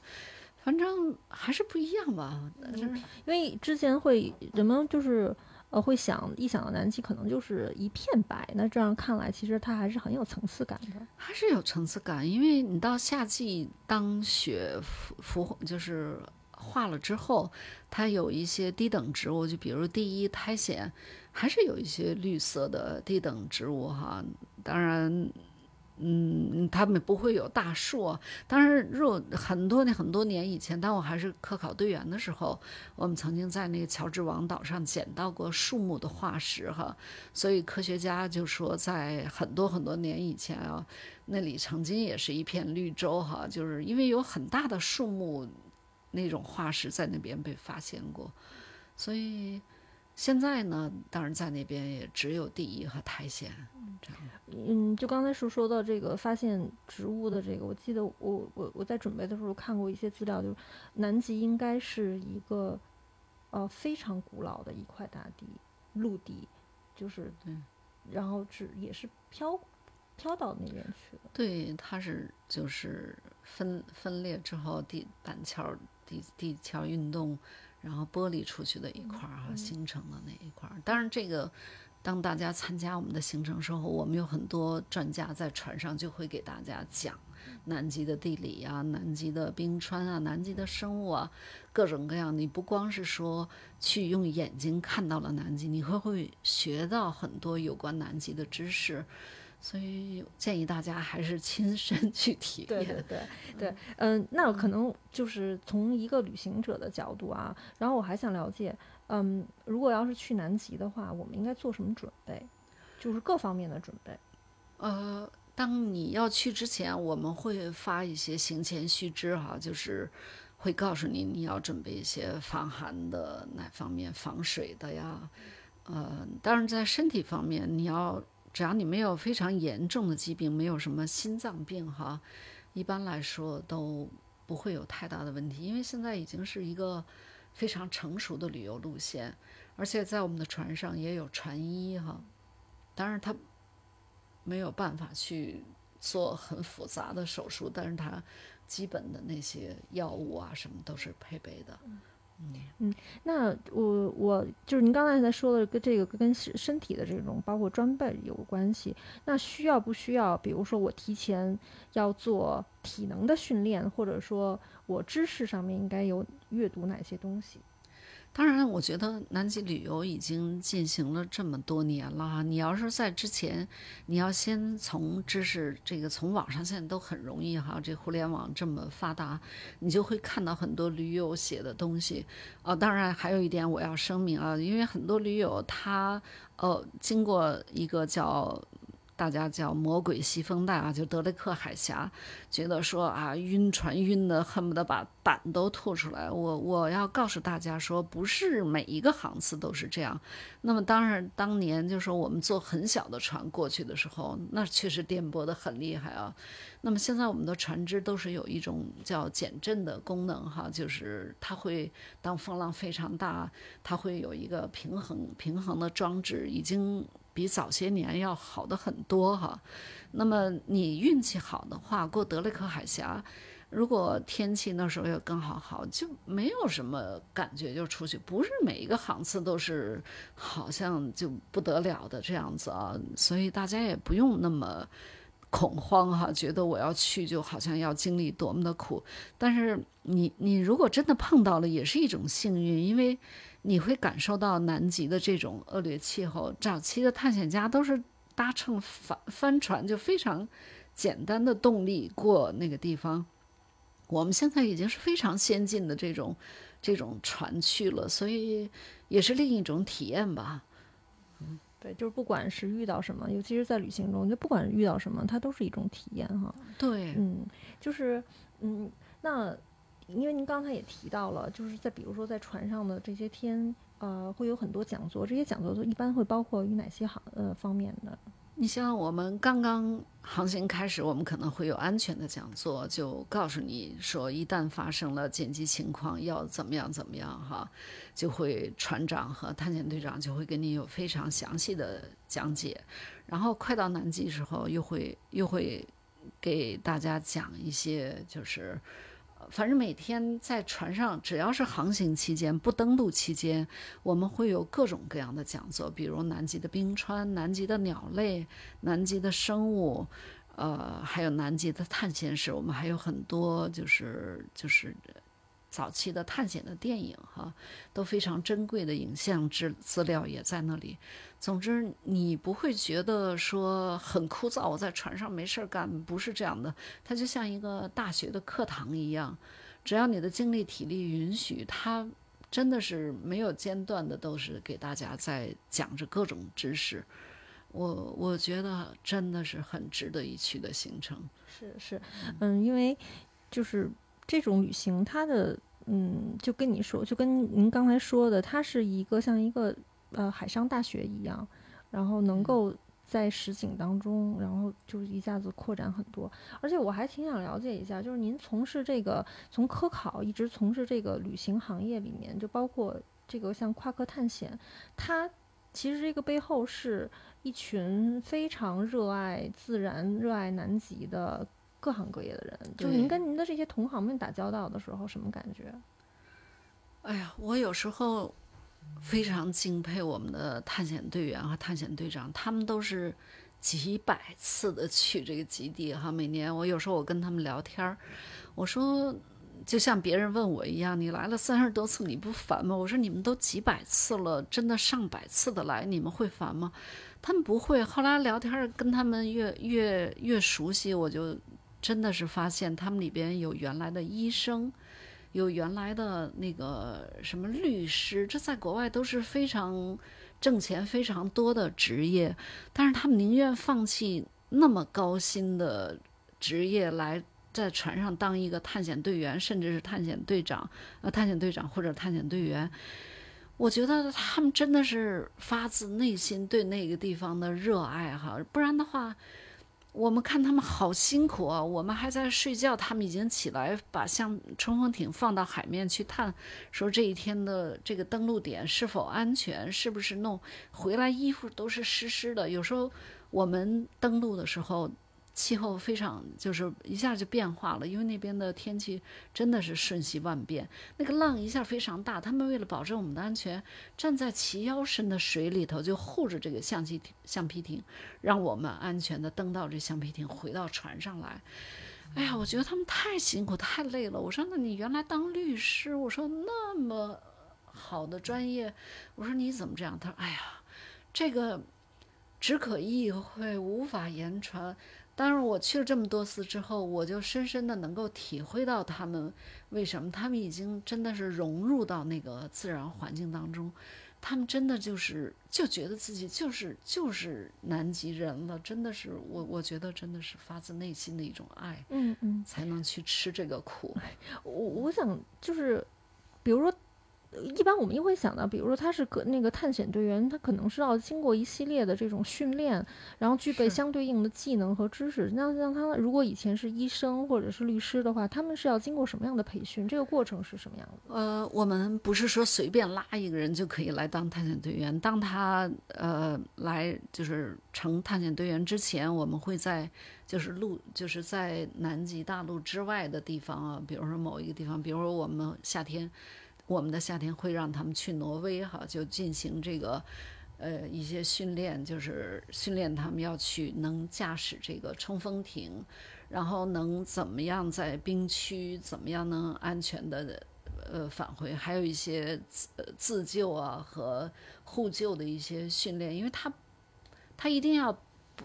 反正还是不一样吧，因为之前会人们就是呃，会想一想到南极可能就是一片白，那这样看来，其实它还是很有层次感的。还是有层次感，因为你到夏季，当雪浮浮就是化了之后，它有一些低等植物，就比如第一苔藓，还是有一些绿色的低等植物哈。当然。嗯，他们不会有大树。当然，若很多年很多年以前，当我还是科考队员的时候，我们曾经在那个乔治王岛上捡到过树木的化石哈。所以科学家就说，在很多很多年以前啊，那里曾经也是一片绿洲哈，就是因为有很大的树木那种化石在那边被发现过，所以。现在呢，当然在那边也只有地衣和苔藓这样。嗯，就刚才是说到这个发现植物的这个，我记得我我我在准备的时候看过一些资料，就是南极应该是一个呃非常古老的一块大地，陆地，就是对，然后是也是飘飘到那边去的。对，它是就是分分裂之后地板桥地地壳运动。然后剥离出去的一块儿哈，形成的那一块儿。当然，这个当大家参加我们的行程时候，我们有很多专家在船上就会给大家讲南极的地理啊、南极的冰川啊、南极的生物啊，各种各样。你不光是说去用眼睛看到了南极，你会会学到很多有关南极的知识。所以建议大家还是亲身去体验。对对对对，嗯，那可能就是从一个旅行者的角度啊，然后我还想了解，嗯，如果要是去南极的话，我们应该做什么准备？就是各方面的准备。呃，当你要去之前，我们会发一些行前须知哈，就是会告诉你你要准备一些防寒的哪方面、防水的呀。呃，当然在身体方面，你要。只要你没有非常严重的疾病，没有什么心脏病哈，一般来说都不会有太大的问题。因为现在已经是一个非常成熟的旅游路线，而且在我们的船上也有船医哈。当然他没有办法去做很复杂的手术，但是他基本的那些药物啊什么都是配备的。嗯那我我就是您刚才在说的跟这个跟身体的这种包括装备有关系，那需要不需要？比如说我提前要做体能的训练，或者说我知识上面应该有阅读哪些东西？当然，我觉得南极旅游已经进行了这么多年了。你要是在之前，你要先从知识这个从网上现在都很容易哈，这互联网这么发达，你就会看到很多驴友写的东西。哦，当然还有一点我要声明啊，因为很多驴友他呃经过一个叫。大家叫魔鬼西风带啊，就德雷克海峡，觉得说啊晕船晕的恨不得把胆都吐出来。我我要告诉大家说，不是每一个航次都是这样。那么当然，当年就说我们坐很小的船过去的时候，那确实颠簸的很厉害啊。那么现在我们的船只都是有一种叫减震的功能哈，就是它会当风浪非常大，它会有一个平衡平衡的装置，已经。比早些年要好的很多哈，那么你运气好的话，过德雷克海峡，如果天气那时候又刚好好，就没有什么感觉就出去。不是每一个航次都是好像就不得了的这样子啊，所以大家也不用那么恐慌哈，觉得我要去就好像要经历多么的苦。但是你你如果真的碰到了，也是一种幸运，因为。你会感受到南极的这种恶劣气候。早期的探险家都是搭乘帆帆船，就非常简单的动力过那个地方。我们现在已经是非常先进的这种这种船去了，所以也是另一种体验吧。嗯，对，就是不管是遇到什么，尤其是在旅行中，就不管遇到什么，它都是一种体验哈。对，嗯，就是嗯，那。因为您刚才也提到了，就是在比如说在船上的这些天，呃，会有很多讲座。这些讲座都一般会包括于哪些行呃方面的？你像我们刚刚航行开始，我们可能会有安全的讲座，就告诉你说，一旦发生了紧急情况要怎么样怎么样哈，就会船长和探险队长就会给你有非常详细的讲解。然后快到南极时候，又会又会给大家讲一些就是。反正每天在船上，只要是航行期间不登陆期间，我们会有各种各样的讲座，比如南极的冰川、南极的鸟类、南极的生物，呃，还有南极的探险史。我们还有很多就是就是早期的探险的电影哈，都非常珍贵的影像资资料也在那里。总之，你不会觉得说很枯燥。我在船上没事儿干，不是这样的。它就像一个大学的课堂一样，只要你的精力体力允许，它真的是没有间断的，都是给大家在讲着各种知识。我我觉得真的是很值得一去的行程。是是，嗯，因为就是这种旅行，它的嗯，就跟你说，就跟您刚才说的，它是一个像一个。呃，海上大学一样，然后能够在实景当中，然后就是一下子扩展很多。而且我还挺想了解一下，就是您从事这个从科考一直从事这个旅行行业里面，就包括这个像夸克探险，它其实这个背后是一群非常热爱自然、热爱南极的各行各业的人。就您跟您的这些同行们打交道的时候，什么感觉？哎呀，我有时候。非常敬佩我们的探险队员和探险队长，他们都是几百次的去这个基地哈。每年我有时候我跟他们聊天儿，我说就像别人问我一样，你来了三十多次你不烦吗？我说你们都几百次了，真的上百次的来，你们会烦吗？他们不会。后来聊天跟他们越越越熟悉，我就真的是发现他们里边有原来的医生。有原来的那个什么律师，这在国外都是非常挣钱非常多的职业，但是他们宁愿放弃那么高薪的职业，来在船上当一个探险队员，甚至是探险队长，呃，探险队长或者探险队员。我觉得他们真的是发自内心对那个地方的热爱哈，不然的话。我们看他们好辛苦啊！我们还在睡觉，他们已经起来把像冲锋艇放到海面去探，说这一天的这个登陆点是否安全，是不是弄回来衣服都是湿湿的。有时候我们登陆的时候。气候非常就是一下就变化了，因为那边的天气真的是瞬息万变，那个浪一下非常大。他们为了保证我们的安全，站在齐腰深的水里头就护着这个橡皮艇，橡皮艇让我们安全的登到这橡皮艇，回到船上来。哎呀，我觉得他们太辛苦太累了。我说，那你原来当律师，我说那么好的专业，我说你怎么这样？他说，哎呀，这个只可意会，无法言传。当然，我去了这么多次之后，我就深深的能够体会到他们为什么，他们已经真的是融入到那个自然环境当中，他们真的就是就觉得自己就是就是南极人了，真的是我我觉得真的是发自内心的一种爱，嗯嗯，才能去吃这个苦。我我想就是，比如说。一般我们又会想到，比如说他是个那个探险队员，他可能是要经过一系列的这种训练，然后具备相对应的技能和知识。那像他如果以前是医生或者是律师的话，他们是要经过什么样的培训？这个过程是什么样的？呃，我们不是说随便拉一个人就可以来当探险队员。当他呃来就是成探险队员之前，我们会在就是陆就是在南极大陆之外的地方啊，比如说某一个地方，比如说我们夏天。我们的夏天会让他们去挪威哈，就进行这个，呃，一些训练，就是训练他们要去能驾驶这个冲锋艇，然后能怎么样在冰区，怎么样能安全的呃返回，还有一些自自救啊和互救的一些训练，因为他他一定要。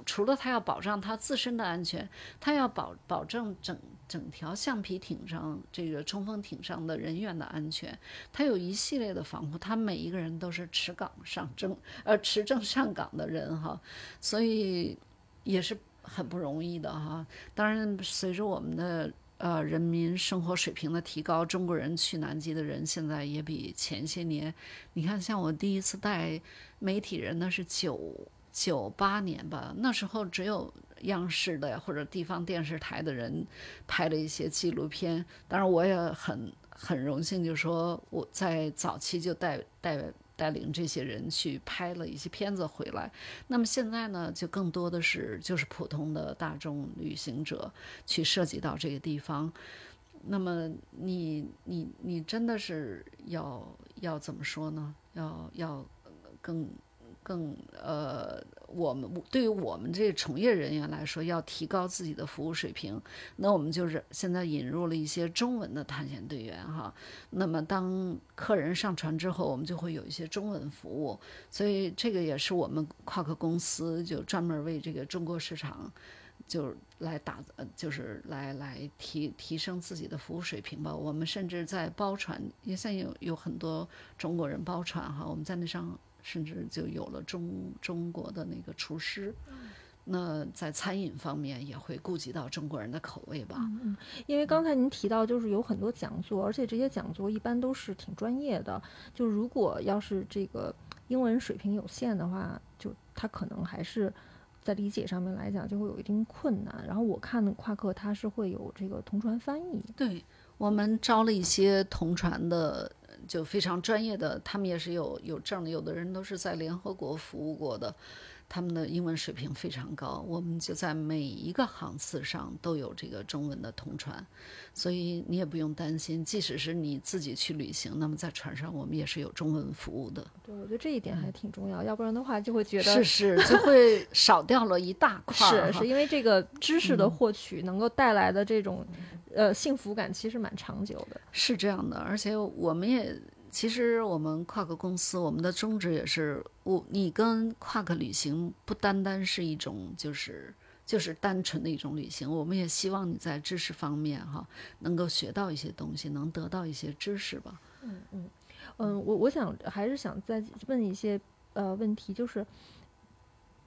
除了他要保障他自身的安全，他要保保证整整条橡皮艇上这个冲锋艇上的人员的安全，他有一系列的防护，他每一个人都是持岗上证呃持证上岗的人哈，*laughs* 所以也是很不容易的哈。当然，随着我们的呃人民生活水平的提高，中国人去南极的人现在也比前些年，你看像我第一次带媒体人那是九。九八年吧，那时候只有央视的或者地方电视台的人拍了一些纪录片。当然，我也很很荣幸，就说我在早期就带带带领这些人去拍了一些片子回来。那么现在呢，就更多的是就是普通的大众旅行者去涉及到这个地方。那么你你你真的是要要怎么说呢？要要更更呃，我们对于我们这从业人员来说，要提高自己的服务水平。那我们就是现在引入了一些中文的探险队员哈。那么当客人上船之后，我们就会有一些中文服务。所以这个也是我们夸克公司就专门为这个中国市场。就来打，就是来来提提升自己的服务水平吧。我们甚至在包船，也现在有有很多中国人包船哈。我们在那上甚至就有了中中国的那个厨师。那在餐饮方面也会顾及到中国人的口味吧。嗯，因为刚才您提到就是有很多讲座，而且这些讲座一般都是挺专业的。就如果要是这个英文水平有限的话，就他可能还是。在理解上面来讲，就会有一定困难。然后我看夸克他是会有这个同传翻译，对我们招了一些同传的，就非常专业的，他们也是有有证的，有的人都是在联合国服务过的。他们的英文水平非常高，我们就在每一个航次上都有这个中文的同传，所以你也不用担心，即使是你自己去旅行，那么在船上我们也是有中文服务的。对，我觉得这一点还挺重要，要不然的话就会觉得是是就会少掉了一大块。是是因为这个知识的获取能够带来的这种呃幸福感，其实蛮长久的。是这样的，而且我们也。其实我们跨国公司，我们的宗旨也是，我你跟跨克旅行不单单是一种，就是就是单纯的一种旅行，我们也希望你在知识方面哈，能够学到一些东西，能得到一些知识吧。嗯嗯嗯，我我想还是想再问一些呃问题，就是。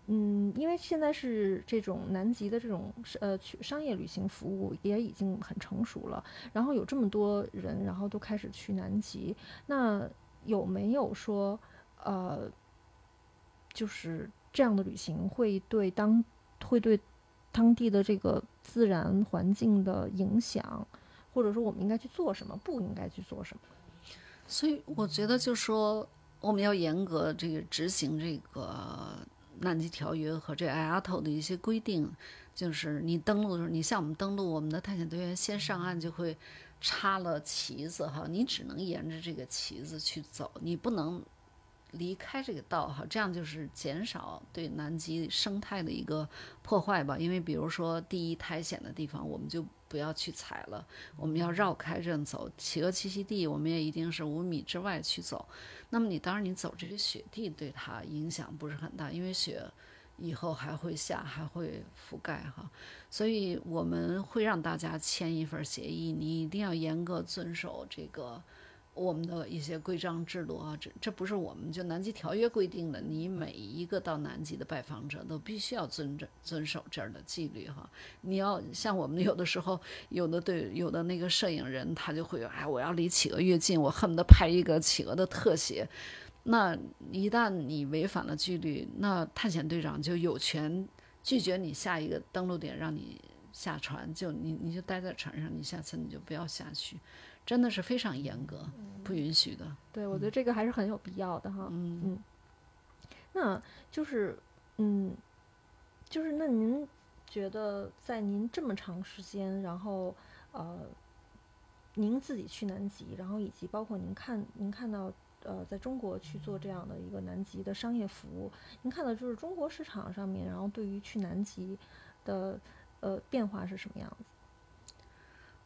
嗯，因为现在是这种南极的这种呃去商业旅行服务也已经很成熟了，然后有这么多人，然后都开始去南极，那有没有说呃，就是这样的旅行会对当会对当地的这个自然环境的影响，或者说我们应该去做什么，不应该去做什么？所以我觉得，就说我们要严格这个执行这个。南极条约和这 IATO 的一些规定，就是你登陆的时候，你像我们登陆，我们的探险队员先上岸就会插了旗子哈，你只能沿着这个旗子去走，你不能离开这个道哈，这样就是减少对南极生态的一个破坏吧。因为比如说第一苔藓的地方，我们就。不要去踩了，我们要绕开这样走。企鹅栖息地，我们也一定是五米之外去走。那么你当然你走这个雪地，对它影响不是很大，因为雪以后还会下，还会覆盖哈。所以我们会让大家签一份协议，你一定要严格遵守这个。我们的一些规章制度啊，这这不是我们就南极条约规定的，你每一个到南极的拜访者都必须要遵着遵守这儿的纪律哈。你要像我们有的时候，有的对有的那个摄影人，他就会哎，我要离企鹅越近，我恨不得拍一个企鹅的特写。那一旦你违反了纪律，那探险队长就有权拒绝你下一个登陆点，让你下船，就你你就待在船上，你下次你就不要下去。真的是非常严格，不允许的。对，我觉得这个还是很有必要的哈。嗯嗯，那就是，嗯，就是那您觉得在您这么长时间，然后呃，您自己去南极，然后以及包括您看您看到呃，在中国去做这样的一个南极的商业服务，您看到就是中国市场上面，然后对于去南极的呃变化是什么样子？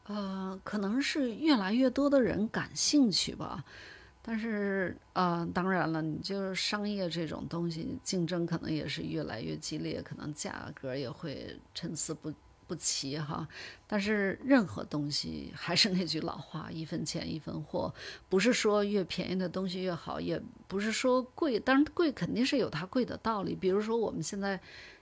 呃，可能是越来越多的人感兴趣吧，但是呃，当然了，你就是商业这种东西，竞争可能也是越来越激烈，可能价格也会参差不不齐哈。但是任何东西还是那句老话，一分钱一分货，不是说越便宜的东西越好，也不是说贵，当然贵肯定是有它贵的道理。比如说我们现在。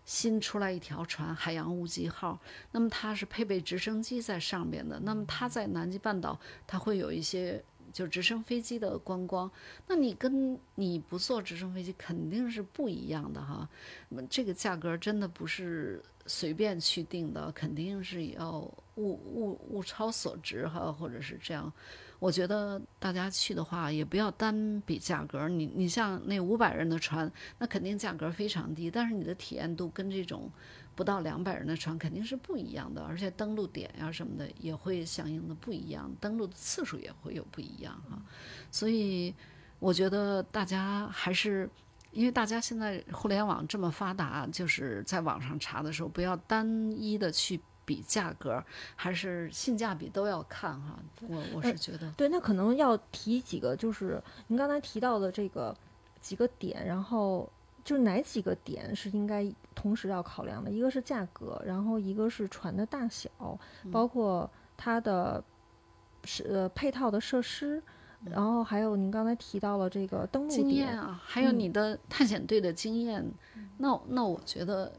新出来一条船“海洋无极号”，那么它是配备直升机在上边的。那么它在南极半岛，它会有一些就直升飞机的观光。那你跟你不坐直升飞机肯定是不一样的哈。那么这个价格真的不是随便去定的，肯定是要物物物超所值哈，或者是这样。我觉得大家去的话，也不要单比价格。你你像那五百人的船，那肯定价格非常低，但是你的体验度跟这种不到两百人的船肯定是不一样的，而且登陆点呀什么的也会相应的不一样，登陆的次数也会有不一样哈。所以我觉得大家还是。因为大家现在互联网这么发达，就是在网上查的时候，不要单一的去比价格，还是性价比都要看哈。我我是觉得，对，那可能要提几个，就是您刚才提到的这个几个点，然后就是哪几个点是应该同时要考量的？一个是价格，然后一个是船的大小，包括它的是呃配套的设施。然后还有您刚才提到了这个登陆经验啊，还有你的探险队的经验，那那我觉得，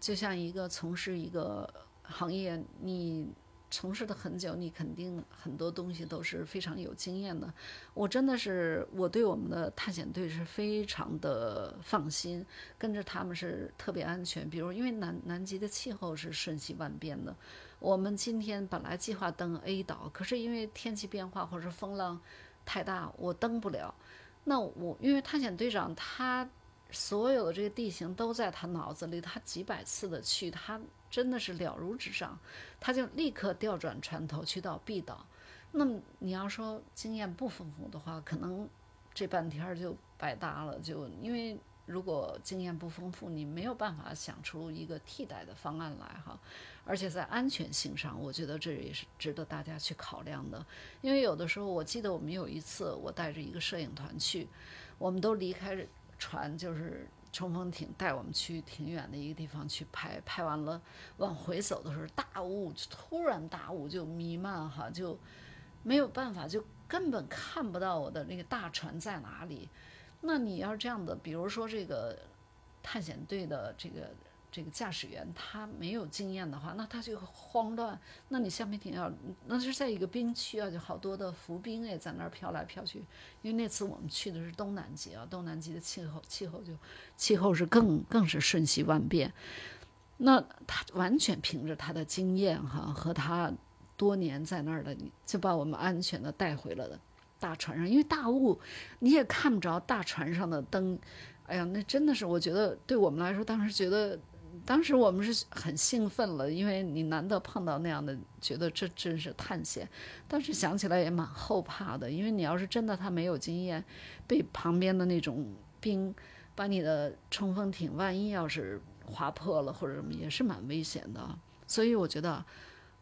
就像一个从事一个行业，你从事的很久，你肯定很多东西都是非常有经验的。我真的是我对我们的探险队是非常的放心，跟着他们是特别安全。比如因为南南极的气候是瞬息万变的。我们今天本来计划登 A 岛，可是因为天气变化或者风浪太大，我登不了。那我因为探险队长他所有的这个地形都在他脑子里，他几百次的去，他真的是了如指掌，他就立刻调转船头去到 B 岛。那么你要说经验不丰富的话，可能这半天儿就白搭了，就因为。如果经验不丰富，你没有办法想出一个替代的方案来哈。而且在安全性上，我觉得这也是值得大家去考量的。因为有的时候，我记得我们有一次，我带着一个摄影团去，我们都离开船，就是冲锋艇带我们去挺远的一个地方去拍。拍完了往回走的时候，大雾就突然大雾就弥漫哈，就没有办法，就根本看不到我的那个大船在哪里。那你要是这样的，比如说这个探险队的这个这个驾驶员，他没有经验的话，那他就慌乱。那你橡皮艇要，那是在一个冰区啊，就好多的浮冰也，在那儿飘来飘去。因为那次我们去的是东南极啊，东南极的气候气候就气候是更更是瞬息万变。那他完全凭着他的经验哈和他多年在那儿的，就把我们安全的带回了。大船上，因为大雾，你也看不着大船上的灯。哎呀，那真的是，我觉得对我们来说，当时觉得，当时我们是很兴奋了，因为你难得碰到那样的，觉得这真是探险。但是想起来也蛮后怕的，因为你要是真的他没有经验，被旁边的那种冰把你的冲锋艇，万一要是划破了或者什么，也是蛮危险的。所以我觉得。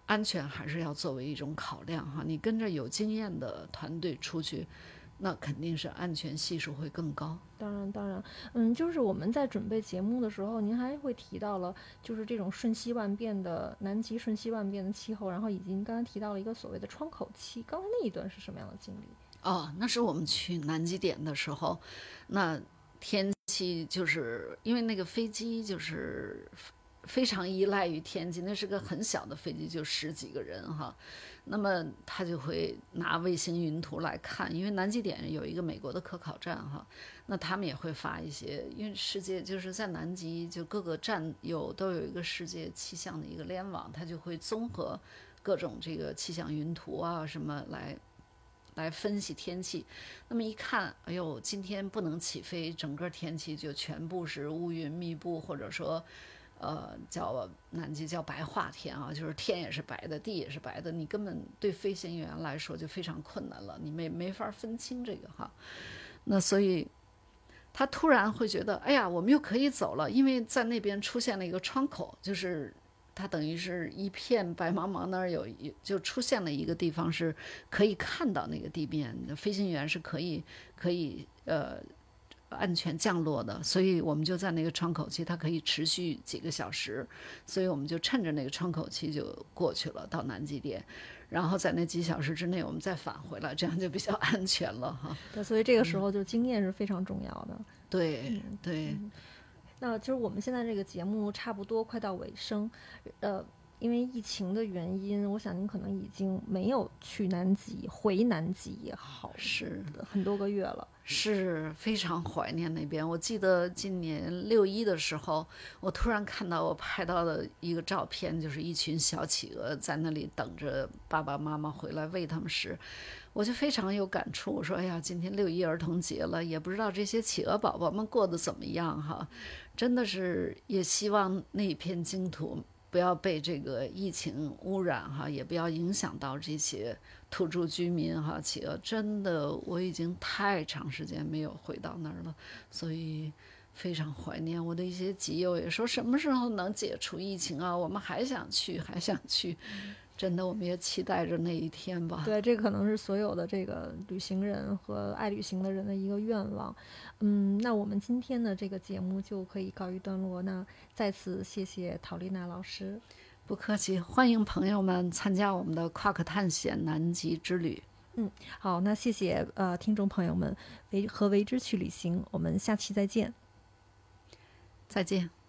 安全还是要作为一种考量哈，你跟着有经验的团队出去，那肯定是安全系数会更高。当然，当然，嗯，就是我们在准备节目的时候，您还会提到了，就是这种瞬息万变的南极瞬息万变的气候，然后以及您刚才提到了一个所谓的窗口期，刚才那一段是什么样的经历？哦，那是我们去南极点的时候，那天气就是因为那个飞机就是。非常依赖于天气，那是个很小的飞机，就十几个人哈。那么他就会拿卫星云图来看，因为南极点有一个美国的科考站哈。那他们也会发一些，因为世界就是在南极，就各个站有都有一个世界气象的一个联网，他就会综合各种这个气象云图啊什么来来分析天气。那么一看，哎呦，今天不能起飞，整个天气就全部是乌云密布，或者说。呃，叫南极叫白化天啊，就是天也是白的，地也是白的，你根本对飞行员来说就非常困难了，你没没法分清这个哈。那所以他突然会觉得，哎呀，我们又可以走了，因为在那边出现了一个窗口，就是它等于是一片白茫茫，那儿有一就出现了一个地方是可以看到那个地面，飞行员是可以可以呃。安全降落的，所以我们就在那个窗口期，它可以持续几个小时，所以我们就趁着那个窗口期就过去了，到南极点，然后在那几小时之内我们再返回来，这样就比较 *laughs* 安全了哈。对，所以这个时候就经验是非常重要的。对对。那就是我们现在这个节目差不多快到尾声，呃。因为疫情的原因，我想您可能已经没有去南极，回南极也好，是很多个月了。是非常怀念那边。我记得今年六一的时候，我突然看到我拍到的一个照片，就是一群小企鹅在那里等着爸爸妈妈回来喂它们食，我就非常有感触。我说：“哎呀，今天六一儿童节了，也不知道这些企鹅宝宝们过得怎么样哈。”真的是也希望那片净土。不要被这个疫情污染哈，也不要影响到这些土著居民哈。企鹅真的，我已经太长时间没有回到那儿了，所以非常怀念。我的一些集友也说，什么时候能解除疫情啊？我们还想去，还想去。真的，我们也期待着那一天吧。对，这可能是所有的这个旅行人和爱旅行的人的一个愿望。嗯，那我们今天的这个节目就可以告一段落。那再次谢谢陶丽娜老师，不客气，欢迎朋友们参加我们的夸克探险南极之旅。嗯，好，那谢谢呃听众朋友们为和为之去旅行，我们下期再见。再见。